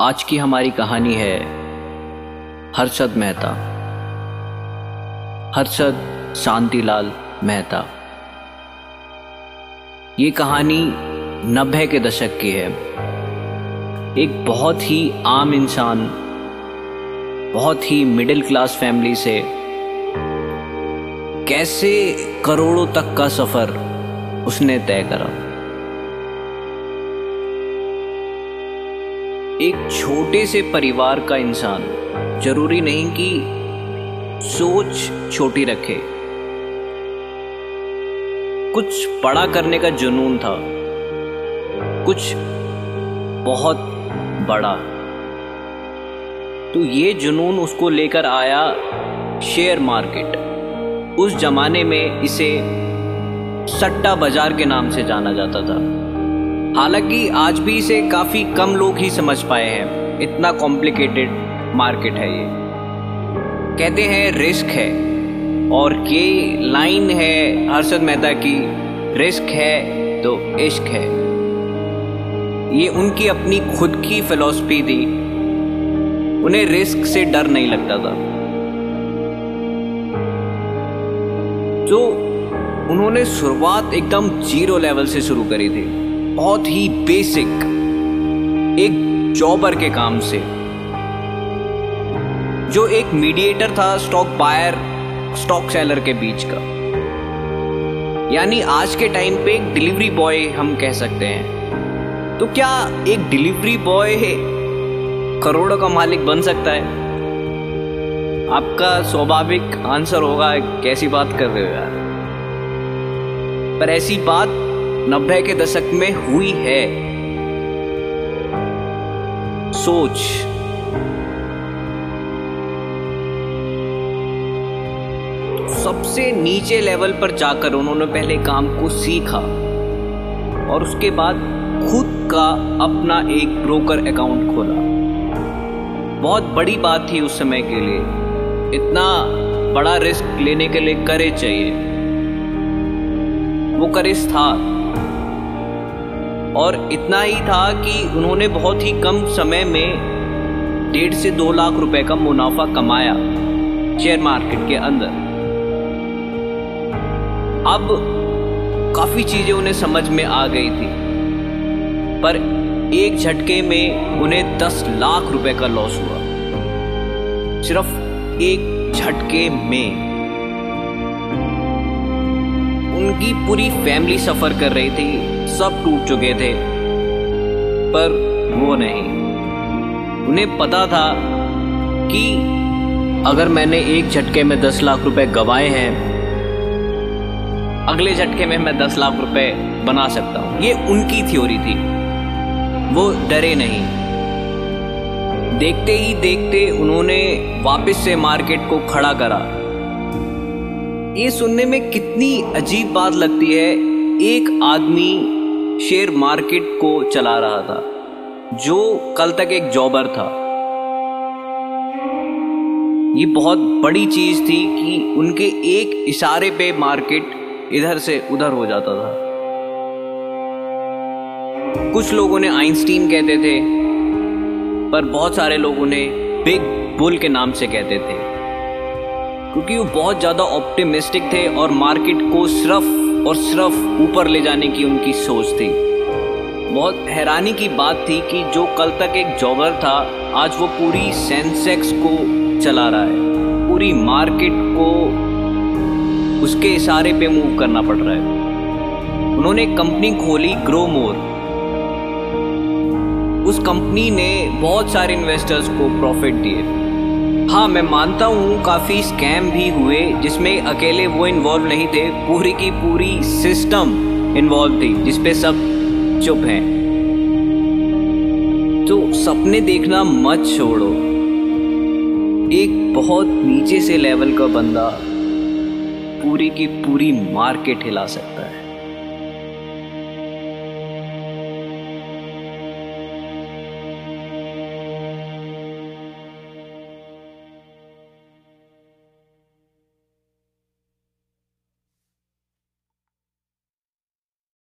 आज की हमारी कहानी है हर्षद मेहता। हर्षद शांतिलाल मेहता। ये कहानी नब्बे के दशक की है। एक बहुत ही आम इंसान, बहुत ही मिडिल क्लास फैमिली से कैसे करोड़ों तक का सफ़र उसने तय करा। एक छोटे से परिवार का इंसान। ज़रूरी नहीं कि सोच छोटी रखे। कुछ बड़ा करने का जुनून था। कुछ बहुत बड़ा। तो ये जुनून उसको लेकर आया शेयर मार्केट। उस जमाने में इसे सट्टा बाज़ार के नाम से जाना जाता था। हालाँकि आज भी इसे काफ़ी कम लोग ही समझ पाए हैं। इतना कॉम्प्लिकेटेड मार्केट है ये। कहते हैं रिस्क है। और ये लाइन है हर्षद मेहता की रिस्क है तो इश्क है। ये उनकी अपनी खुद की फिलॉसफी थी। उन्हें रिस्क से डर नहीं लगता था। तो उन्होंने शुरुआत एकदम ज़ीरो लेवल से शुरू करी थी। बहुत ही बेसिक एक जॉबर के काम से। जो एक मीडिएटर था स्टॉक बायर स्टॉक सेलर के बीच का। यानी आज के टाइम पे एक डिलीवरी बॉय हम कह सकते हैं। तो क्या एक डिलीवरी बॉय करोड़ों का मालिक बन सकता है? आपका स्वाभाविक आंसर होगा, कैसी बात कर रहे हो यार। पर ऐसी बात नब्बे के दशक में हुई है। सोच। सबसे नीचे लेवल पर जाकर उन्होंने पहले काम को सीखा और उसके बाद खुद का अपना एक ब्रोकर अकाउंट खोला। बहुत बड़ी बात थी उस समय के लिए। इतना बड़ा रिस्क लेने के लिए करे चाहिए। वो करेज था। और इतना ही था कि उन्होंने बहुत ही कम समय में डेढ़ से दो लाख रुपए का मुनाफा कमाया शेयर मार्केट के अंदर। अब काफ़ी चीज़ें उन्हें समझ में आ गई थी, पर एक झटके में उन्हें दस लाख रुपए का लॉस हुआ। सिर्फ़ एक झटके में। उनकी पूरी फैमिली सफ़र कर रही थी, सब टूट चुके थे, पर वो नहीं। उन्हें पता था कि अगर मैंने एक झटके में दस लाख रुपए गवाए हैं, अगले झटके में मैं दस लाख रुपए बना सकता हूँ। ये उनकी थ्योरी थी। वो डरे नहीं। देखते ही देखते उन्होंने वापस से मार्केट को खड़ा करा। ये सुनने में कितनी अजीब बात लगती है। एक आदमी शेयर मार्केट को चला रहा था, जो कल तक एक जॉबर था। ये बहुत बड़ी चीज़ थी कि उनके एक इशारे पे मार्केट इधर से उधर हो जाता था। कुछ लोगों ने आइंस्टीन कहते थे, पर बहुत सारे लोग उन्हें बिग बुल के नाम से कहते थे। क्योंकि वो बहुत ज़्यादा ऑप्टिमिस्टिक थे और मार्केट को सिर्फ़ और सिर्फ़ ऊपर ले जाने की उनकी सोच थी। बहुत हैरानी की बात थी कि जो कल तक एक जॉबर था, आज वो पूरी सेंसेक्स को चला रहा है। पूरी मार्केट को उसके इशारे पे मूव करना पड़ रहा है। उन्होंने कंपनी खोली ग्रो मोर उस कंपनी ने बहुत सारे इन्वेस्टर्स को प्रॉफिट दिए। हाँ मैं मानता हूँ, काफ़ी स्कैम भी हुए, जिसमें अकेले वो इन्वॉल्व नहीं थे, पूरी की पूरी सिस्टम इन्वॉल्व थी, जिसपे सब चुप हैं। तो सपने देखना मत छोड़ो। एक बहुत नीचे से लेवल का बंदा पूरी की पूरी मार्केट हिला सकता